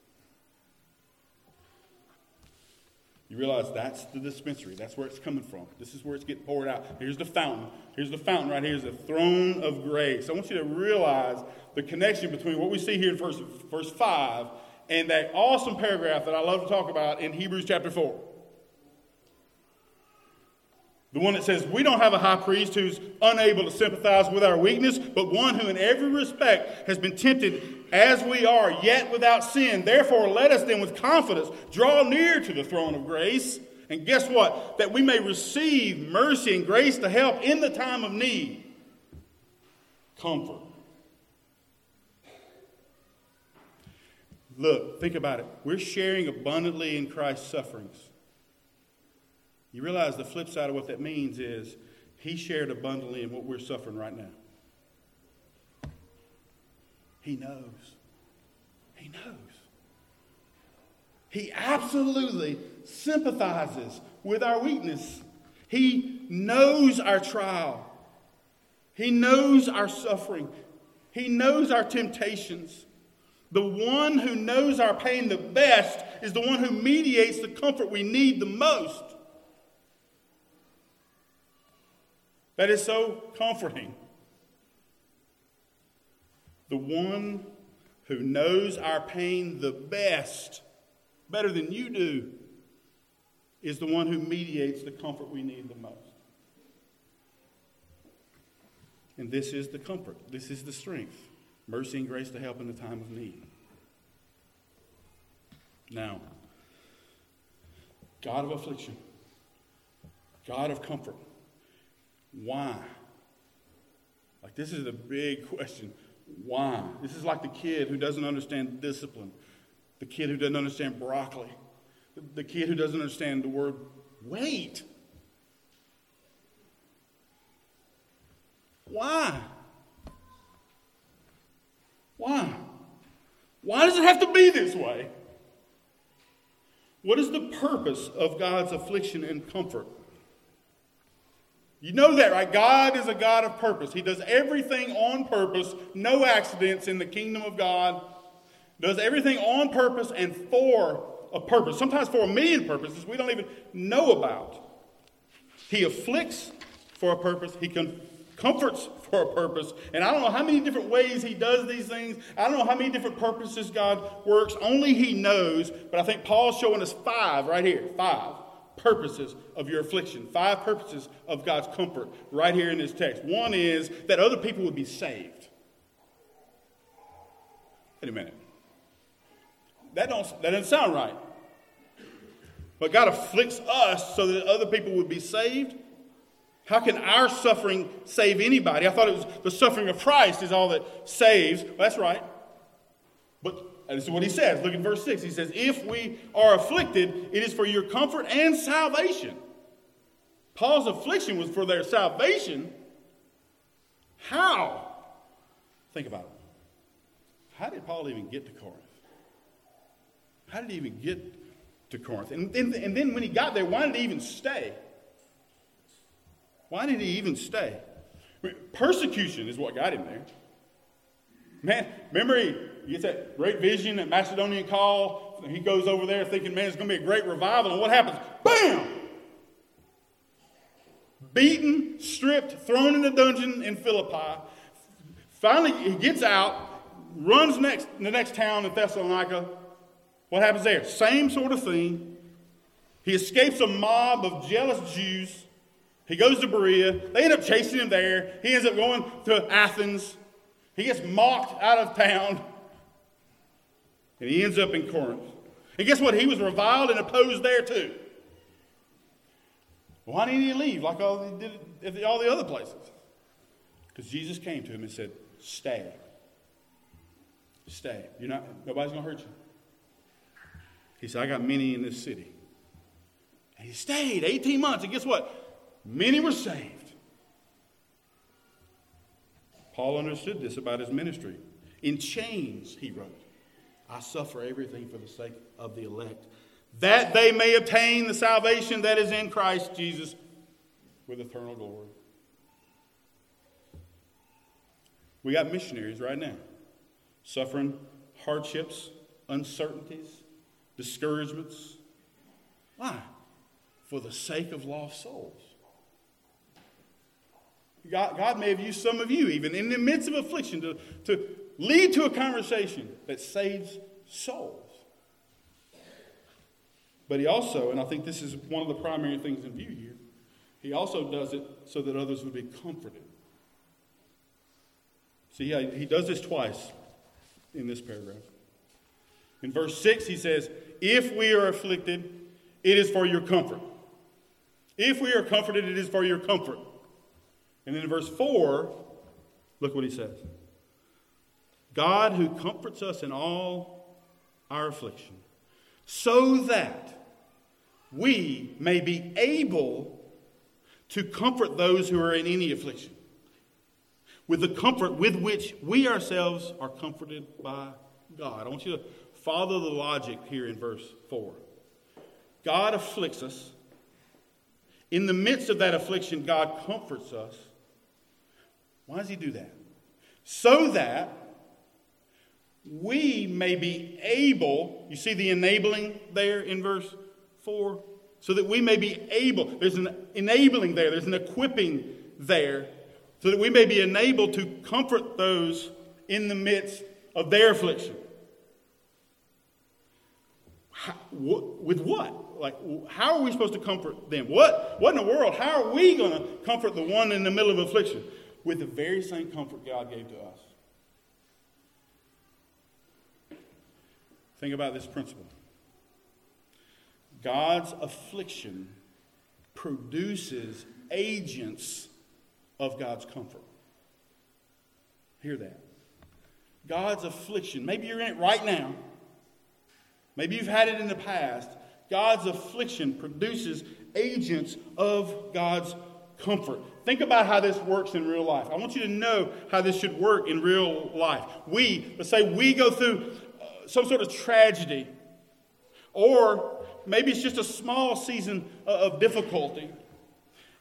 Speaker 1: You realize that's the dispensary. That's where it's coming from. This is where it's getting poured out. Here's the fountain. Here's the fountain right here is the throne of grace. I want you to realize the connection between what we see here in verse, verse 5 and that awesome paragraph that I love to talk about in Hebrews chapter 4. The one that says, We don't have a high priest who's unable to sympathize with our weakness, but one who in every respect has been tempted as we are, yet without sin. Therefore, let us then with confidence draw near to the throne of grace. And guess what? That we may receive mercy and grace to help in the time of need. Comfort. Look, think about it. We're sharing abundantly in Christ's sufferings. You realize the flip side of what that means is he shared abundantly in what we're suffering right now. He knows. He knows. He absolutely sympathizes with our weakness. He knows our trial. He knows our suffering. He knows our temptations. The one who knows our pain the best is the one who mediates the comfort we need the most. That is so comforting. The one who knows our pain the best, better than you do, is the one who mediates the comfort we need the most. And this is the comfort, this is the strength mercy and grace to help in the time of need. Now, God of affliction, God of comfort. Why? Like, this is a big question. Why? This is like the kid who doesn't understand discipline, the kid who doesn't understand broccoli, the kid who doesn't understand the word wait. Why? Why? Why does it have to be this way? What is the purpose of God's affliction and comfort? You know that, right? God is a God of purpose. He does everything on purpose, no accidents in the kingdom of God. Does everything on purpose and for a purpose, sometimes for a million purposes we don't even know about. He afflicts for a purpose, He comforts for a purpose. And I don't know how many different ways He does these things. I don't know how many different purposes God works. Only He knows. But I think Paul's showing us five right here. Five purposes of your affliction, five purposes of God's comfort right here in this text. One is that other people would be saved. Wait a minute. That, don't, that doesn't sound right. But God afflicts us so that other people would be saved. How can our suffering save anybody? I thought it was the suffering of Christ is all that saves. Well, that's right. But and this is what he says. Look at verse 6. He says, If we are afflicted, it is for your comfort and salvation. Paul's affliction was for their salvation. How? Think about it. How did Paul even get to Corinth? How did he even get to Corinth? And, and, and then when he got there, why did he even stay? Why did he even stay? Persecution is what got him there. Man, remember he, gets that great vision, that Macedonian call. He goes over there thinking, man, it's going to be a great revival. And what happens? Bam! Beaten, stripped, thrown in a dungeon in Philippi. Finally, he gets out, runs next to the next town in Thessalonica. What happens there? Same sort of thing. He escapes a mob of jealous Jews. He goes to Berea. They end up chasing him there. He ends up going to Athens. He gets mocked out of town. And he ends up in Corinth. And guess what? He was reviled and opposed there too. Why didn't he leave like all did all the other places? Because Jesus came to him and said, Stay. Stay. You're not, nobody's going to hurt you. He said, I got many in this city. And he stayed 18 months. And guess what? many were saved. Paul understood this about his ministry. In chains, he wrote, I suffer everything for the sake of the elect, that they may obtain the salvation that is in Christ Jesus with eternal glory. We got missionaries right now suffering hardships, uncertainties, discouragements. Why? For the sake of lost souls. God, God may have used some of you, even in the midst of affliction, to, to lead to a conversation that saves souls. But He also, and I think this is one of the primary things in view here, He also does it so that others would be comforted. See, He does this twice in this paragraph. In verse 6, He says, If we are afflicted, it is for your comfort. If we are comforted, it is for your comfort. And then in verse 4, look what he says God who comforts us in all our affliction, so that we may be able to comfort those who are in any affliction with the comfort with which we ourselves are comforted by God. I want you to follow the logic here in verse 4. God afflicts us. In the midst of that affliction, God comforts us. Why does He do that? So that we may be able, you see the enabling there in verse 4? So that we may be able, there's an enabling there, there's an equipping there, so that we may be enabled to comfort those in the midst of their affliction. How, wh- with what? Like, how are we supposed to comfort them? What, what in the world? How are we going to comfort the one in the middle of affliction? With the very same comfort God gave to us. Think about this principle God's affliction produces agents of God's comfort. Hear that. God's affliction, maybe you're in it right now, maybe you've had it in the past. God's affliction produces agents of God's comfort. Think about how this works in real life. I want you to know how this should work in real life. We, let's say we go through some sort of tragedy, or maybe it's just a small season of difficulty.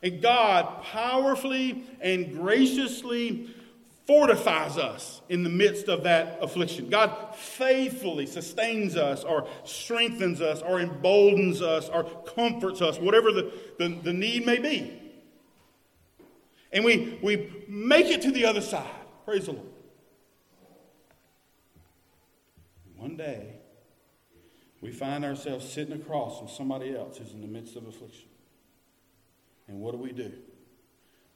Speaker 1: And God powerfully and graciously fortifies us in the midst of that affliction. God faithfully sustains us or strengthens us or emboldens us or comforts us, whatever the, the, the need may be. And we, we make it to the other side. Praise the Lord. One day, we find ourselves sitting across from somebody else who's in the midst of affliction. And what do we do?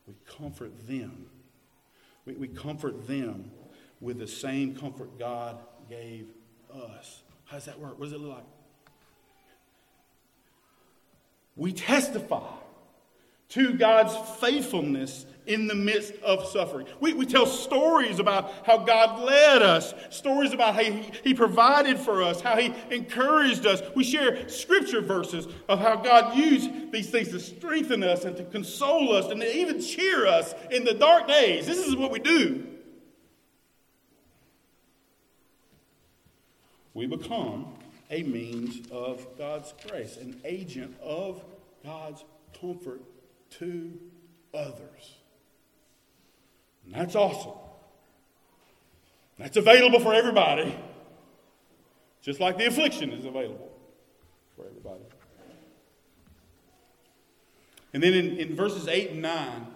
Speaker 1: We comfort them. We, we comfort them with the same comfort God gave us. How does that work? What does it look like? We testify to God's faithfulness in the midst of suffering. We, we tell stories about how God led us, stories about how he, he provided for us, how He encouraged us. We share scripture verses of how God used these things to strengthen us and to console us and to even cheer us in the dark days. This is what we do. We become a means of God's grace, an agent of God's comfort to others. And that's awesome. That's available for everybody, just like the affliction is available for everybody. And then in, in verses 8 and 9,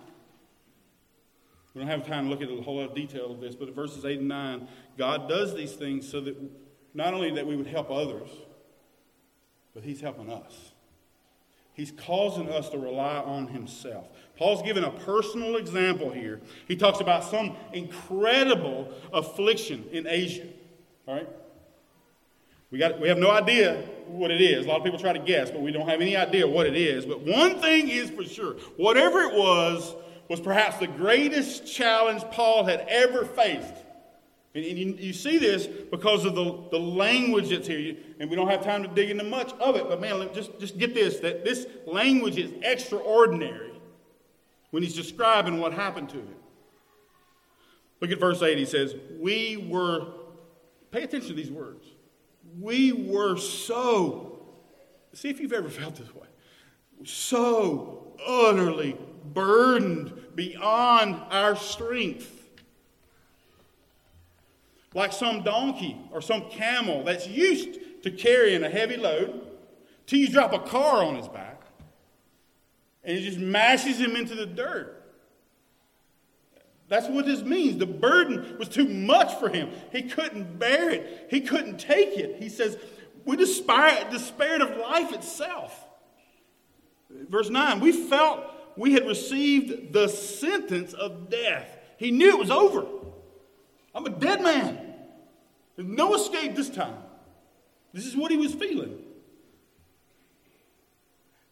Speaker 1: we don't have time to look at a whole lot of detail of this, but in verses 8 and 9, God does these things so that not only that we would help others, but He's helping us. He's causing us to rely on himself. Paul's given a personal example here. He talks about some incredible affliction in Asia. All right? We, got, we have no idea what it is. A lot of people try to guess, but we don't have any idea what it is. But one thing is for sure whatever it was, was perhaps the greatest challenge Paul had ever faced. And, you, you, see this because of the, the language that's here. And we don't have time to dig into much of it, but man, just, just get this that this language is extraordinary. when he's describing what happened to him. Look at verse 8. He says, We were, pay attention to these words. We were so, see if you've ever felt this way, so utterly burdened beyond our strength. Like some donkey or some camel that's used to carrying a heavy load, till you drop a car on his back and it just mashes him into the dirt. That's what this means. The burden was too much for him. He couldn't bear it, he couldn't take it. He says, We despaired, of life itself. Verse 9, we felt we had received the sentence of death. He knew it was over. I'm a dead man. There's no escape this time. This is what he was feeling.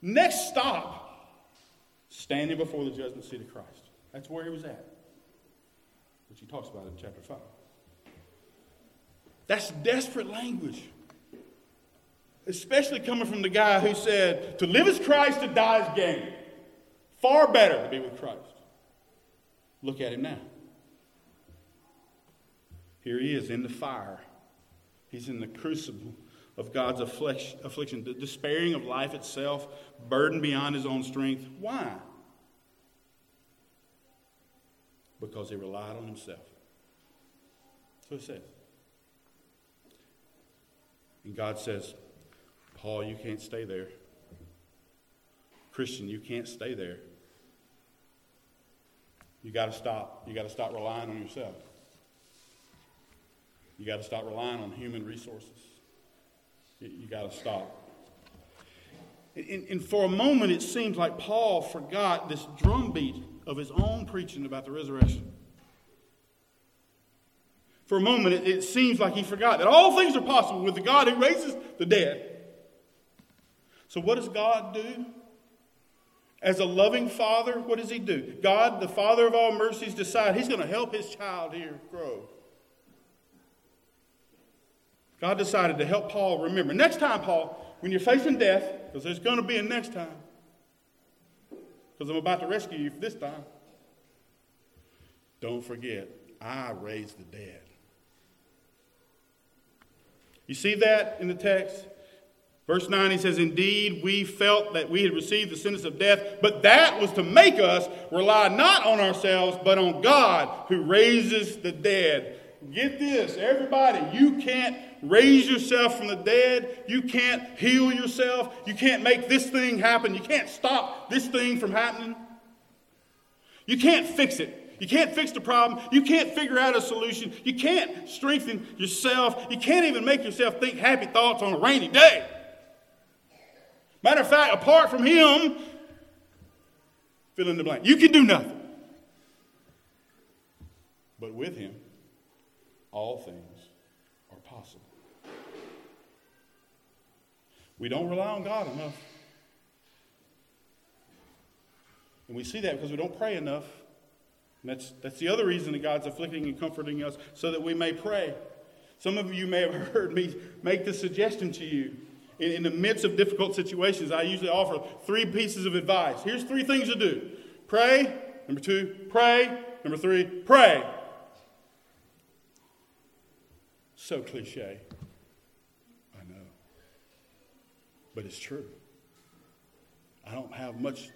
Speaker 1: Next stop, standing before the judgment seat of Christ. That's where he was at, which he talks about in chapter 5. That's desperate language. Especially coming from the guy who said, To live is Christ, to die is gain. Far better to be with Christ. Look at him now. Here he is in the fire, he's in the crucible of God's affliction, the despairing of life itself, burdened beyond his own strength. Why? Because he relied on himself. So it says. And God says, Paul, you can't stay there. Christian, you can't stay there. You got to stop. You got to stop relying on yourself. You got to stop relying on human resources. You, got to stop. And, and for a moment, it seems like Paul forgot this drumbeat of his own preaching about the resurrection. For a moment, it, it seems like he forgot that all things are possible with the God who raises the dead. So, what does God do? As a loving father, what does he do? God, the Father of all mercies, decides he's going to help his child here grow. God decided to help Paul remember. Next time, Paul, when you're facing death, because there's going to be a next time, because I'm about to rescue you this time, don't forget, I raised the dead. You see that in the text? Verse 9, he says, Indeed, we felt that we had received the sentence of death, but that was to make us rely not on ourselves, but on God who raises the dead. Get this, everybody, you can't raise yourself from the dead. You can't heal yourself. You can't make this thing happen. You can't stop this thing from happening. You can't fix it. You can't fix the problem. You can't figure out a solution. You can't strengthen yourself. You can't even make yourself think happy thoughts on a rainy day. Matter of fact, apart from Him, fill in the blank. You can do nothing. But with Him, all things are possible. We don't rely on God enough. And we see that because we don't pray enough. And that's, that's the other reason that God's afflicting and comforting us, so that we may pray. Some of you may have heard me make this suggestion to you. In, in the midst of difficult situations, I usually offer three pieces of advice. Here's three things to do pray. Number two, pray. Number three, pray. So cliche. I know. But it's true. I don't have much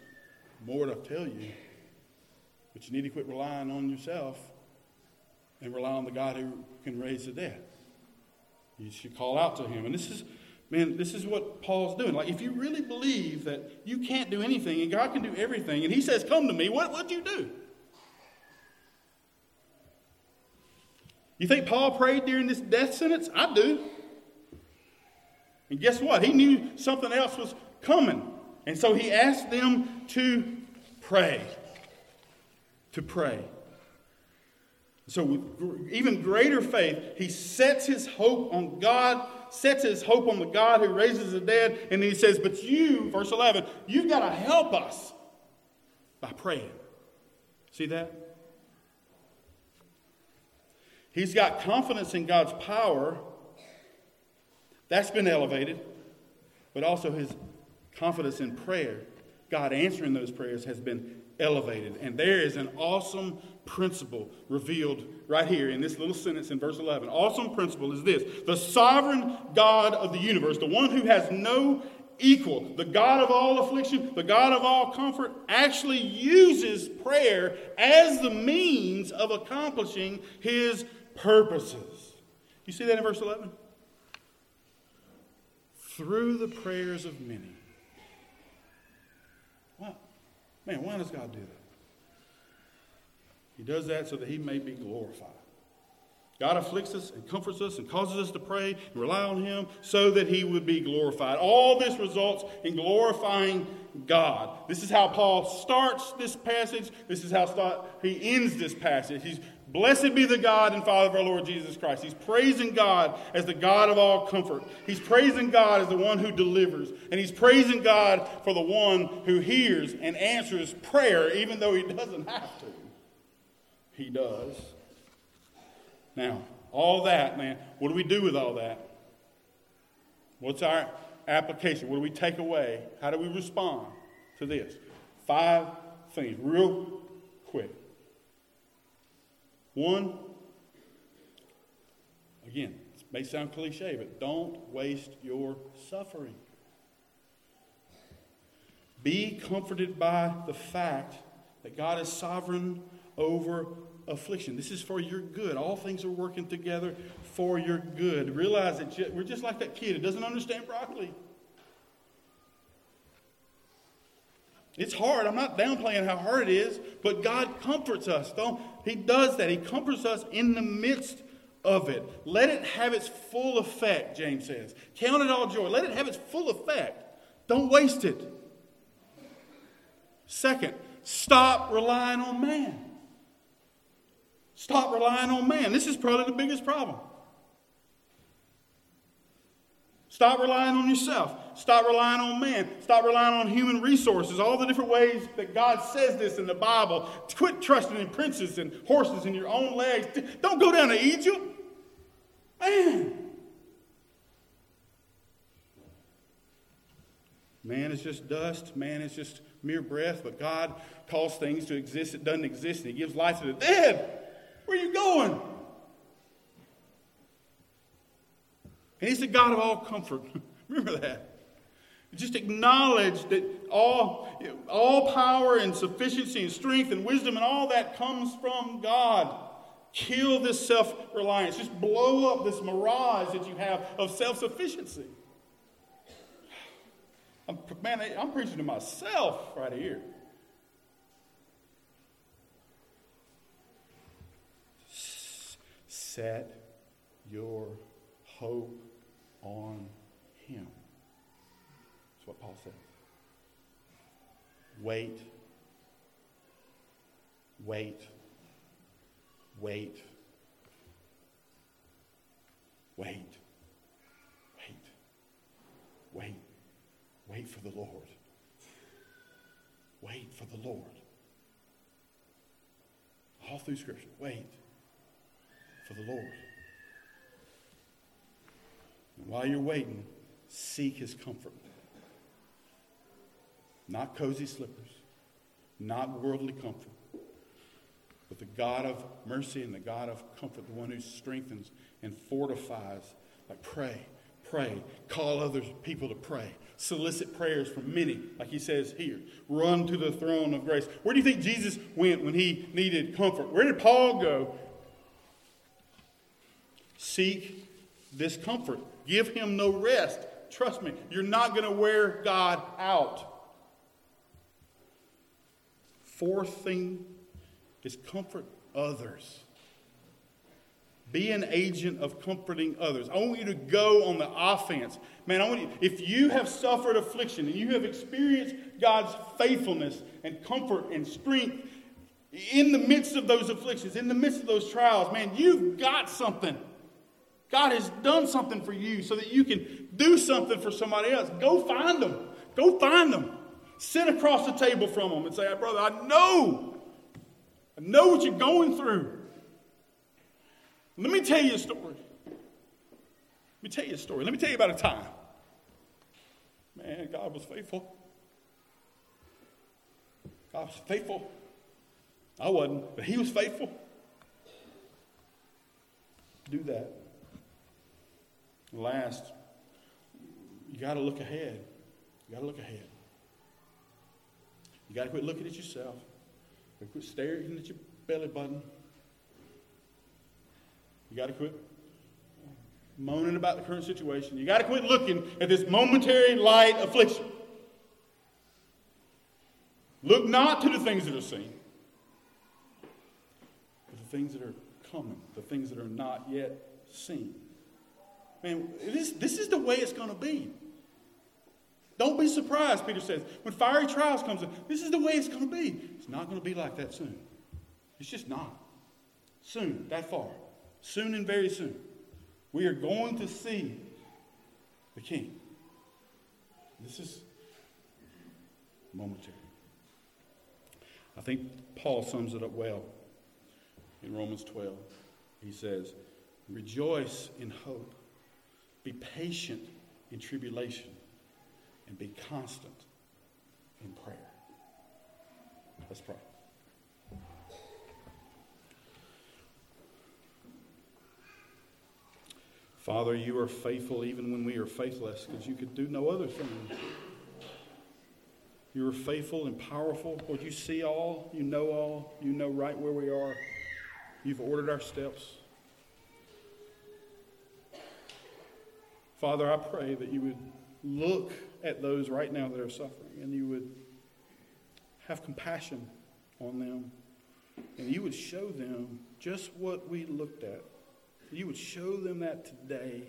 Speaker 1: more to tell you. But you need to quit relying on yourself and rely on the God who can raise the dead. You should call out to him. And this is, man, this is what Paul's doing. Like, if you really believe that you can't do anything and God can do everything, and he says, Come to me, what would you do? You think Paul prayed during this death sentence? I do. And guess what? He knew something else was coming. And so he asked them to pray. To pray. So, with even greater faith, he sets his hope on God, sets his hope on the God who raises the dead, and he says, But you, verse 11, you've got to help us by praying. See that? He's got confidence in God's power. That's been elevated. But also his confidence in prayer, God answering those prayers, has been elevated. And there is an awesome principle revealed right here in this little sentence in verse 11. Awesome principle is this the sovereign God of the universe, the one who has no equal, the God of all affliction, the God of all comfort, actually uses prayer as the means of accomplishing his purposes. You see that in verse 11? Through the prayers of many. What? Man, why does God do that? He does that so that he may be glorified. God afflicts us and comforts us and causes us to pray and rely on Him so that He would be glorified. All this results in glorifying God. This is how Paul starts this passage. This is how he ends this passage. He's blessed be the God and Father of our Lord Jesus Christ. He's praising God as the God of all comfort. He's praising God as the one who delivers. And he's praising God for the one who hears and answers prayer even though he doesn't have to. He does. Now, all that, man, what do we do with all that? What's our application? What do we take away? How do we respond to this? Five things, real quick. One, again, this may sound cliche, but don't waste your suffering. Be comforted by the fact that God is sovereign over affliction. This is for your good. All things are working together for your good. Realize that we're just like that kid who doesn't understand broccoli. It's hard. I'm not downplaying how hard it is, but God comforts us. Don't, he does that. He comforts us in the midst of it. Let it have its full effect, James says. Count it all joy. Let it have its full effect. Don't waste it. Second, stop relying on man. Stop relying on man. This is probably the biggest problem. Stop relying on yourself. Stop relying on man. Stop relying on human resources. All the different ways that God says this in the Bible. Quit trusting in princes and horses and your own legs. Don't go down to Egypt. Man. Man is just dust. Man is just mere breath. But God calls things to exist that doesn't exist. And He gives life to the dead. Where are you going? And he's the God of all comfort. Remember that. Just acknowledge that all, all power and sufficiency and strength and wisdom and all that comes from God. Kill this self reliance. Just blow up this mirage that you have of self sufficiency. Man, I'm preaching to myself right here. Set your hope on Him. What Paul says. Wait, wait, wait, wait, wait, wait, wait for the Lord. Wait for the Lord. All through Scripture, wait for the Lord. And while you're waiting, seek his comfort. Not cozy slippers, not worldly comfort, but the God of mercy and the God of comfort, the one who strengthens and fortifies. Like pray, pray, call other people to pray, solicit prayers from many, like he says here. Run to the throne of grace. Where do you think Jesus went when he needed comfort? Where did Paul go Seek this comfort. Give him no rest. Trust me, you're not going to wear God out. Fourth thing is comfort others. Be an agent of comforting others. I want you to go on the offense. Man, I want you, if you have suffered affliction and you have experienced God's faithfulness and comfort and strength in the midst of those afflictions, in the midst of those trials, man, you've got something. God has done something for you so that you can do something for somebody else. Go find them. Go find them. Sit across the table from them and say, Brother, I know. I know what you're going through. Let me tell you a story. Let me tell you a story. Let me tell you about a time. Man, God was faithful. God was faithful. I wasn't, but He was faithful. Do that. Last, you got to look ahead. You got to look ahead. You got to quit looking at yourself. You quit staring at your belly button. You got to quit moaning about the current situation. You got to quit looking at this momentary light affliction. Look not to the things that are seen, but the things that are coming, the things that are not yet seen. Man, this, this is the way it's going to be. Don't be surprised, Peter says. When fiery trials comes this is the way it's going to be. It's not going to be like that soon. It's just not. Soon, that far. Soon and very soon. We are going to see the King. This is momentary. I think Paul sums it up well in Romans 12. He says, Rejoice in hope, be patient in tribulation, and be constant in prayer. Let's pray. Father, you are faithful even when we are faithless because you could do no other thing. You are faithful and powerful. Lord, you see all, you know all, you know right where we are. You've ordered our steps. Father, I pray that you would look at those right now that are suffering and you would have compassion on them and you would show them just what we looked at. You would show them that today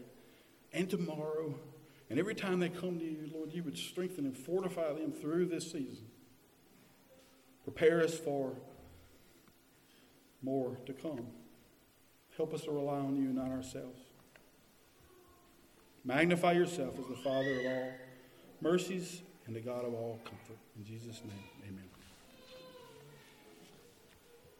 Speaker 1: and tomorrow. And every time they come to you, Lord, you would strengthen and fortify them through this season. Prepare us for more to come. Help us to rely on you, not ourselves. Magnify yourself as the Father of all mercies and the God of all comfort. In Jesus' name, amen.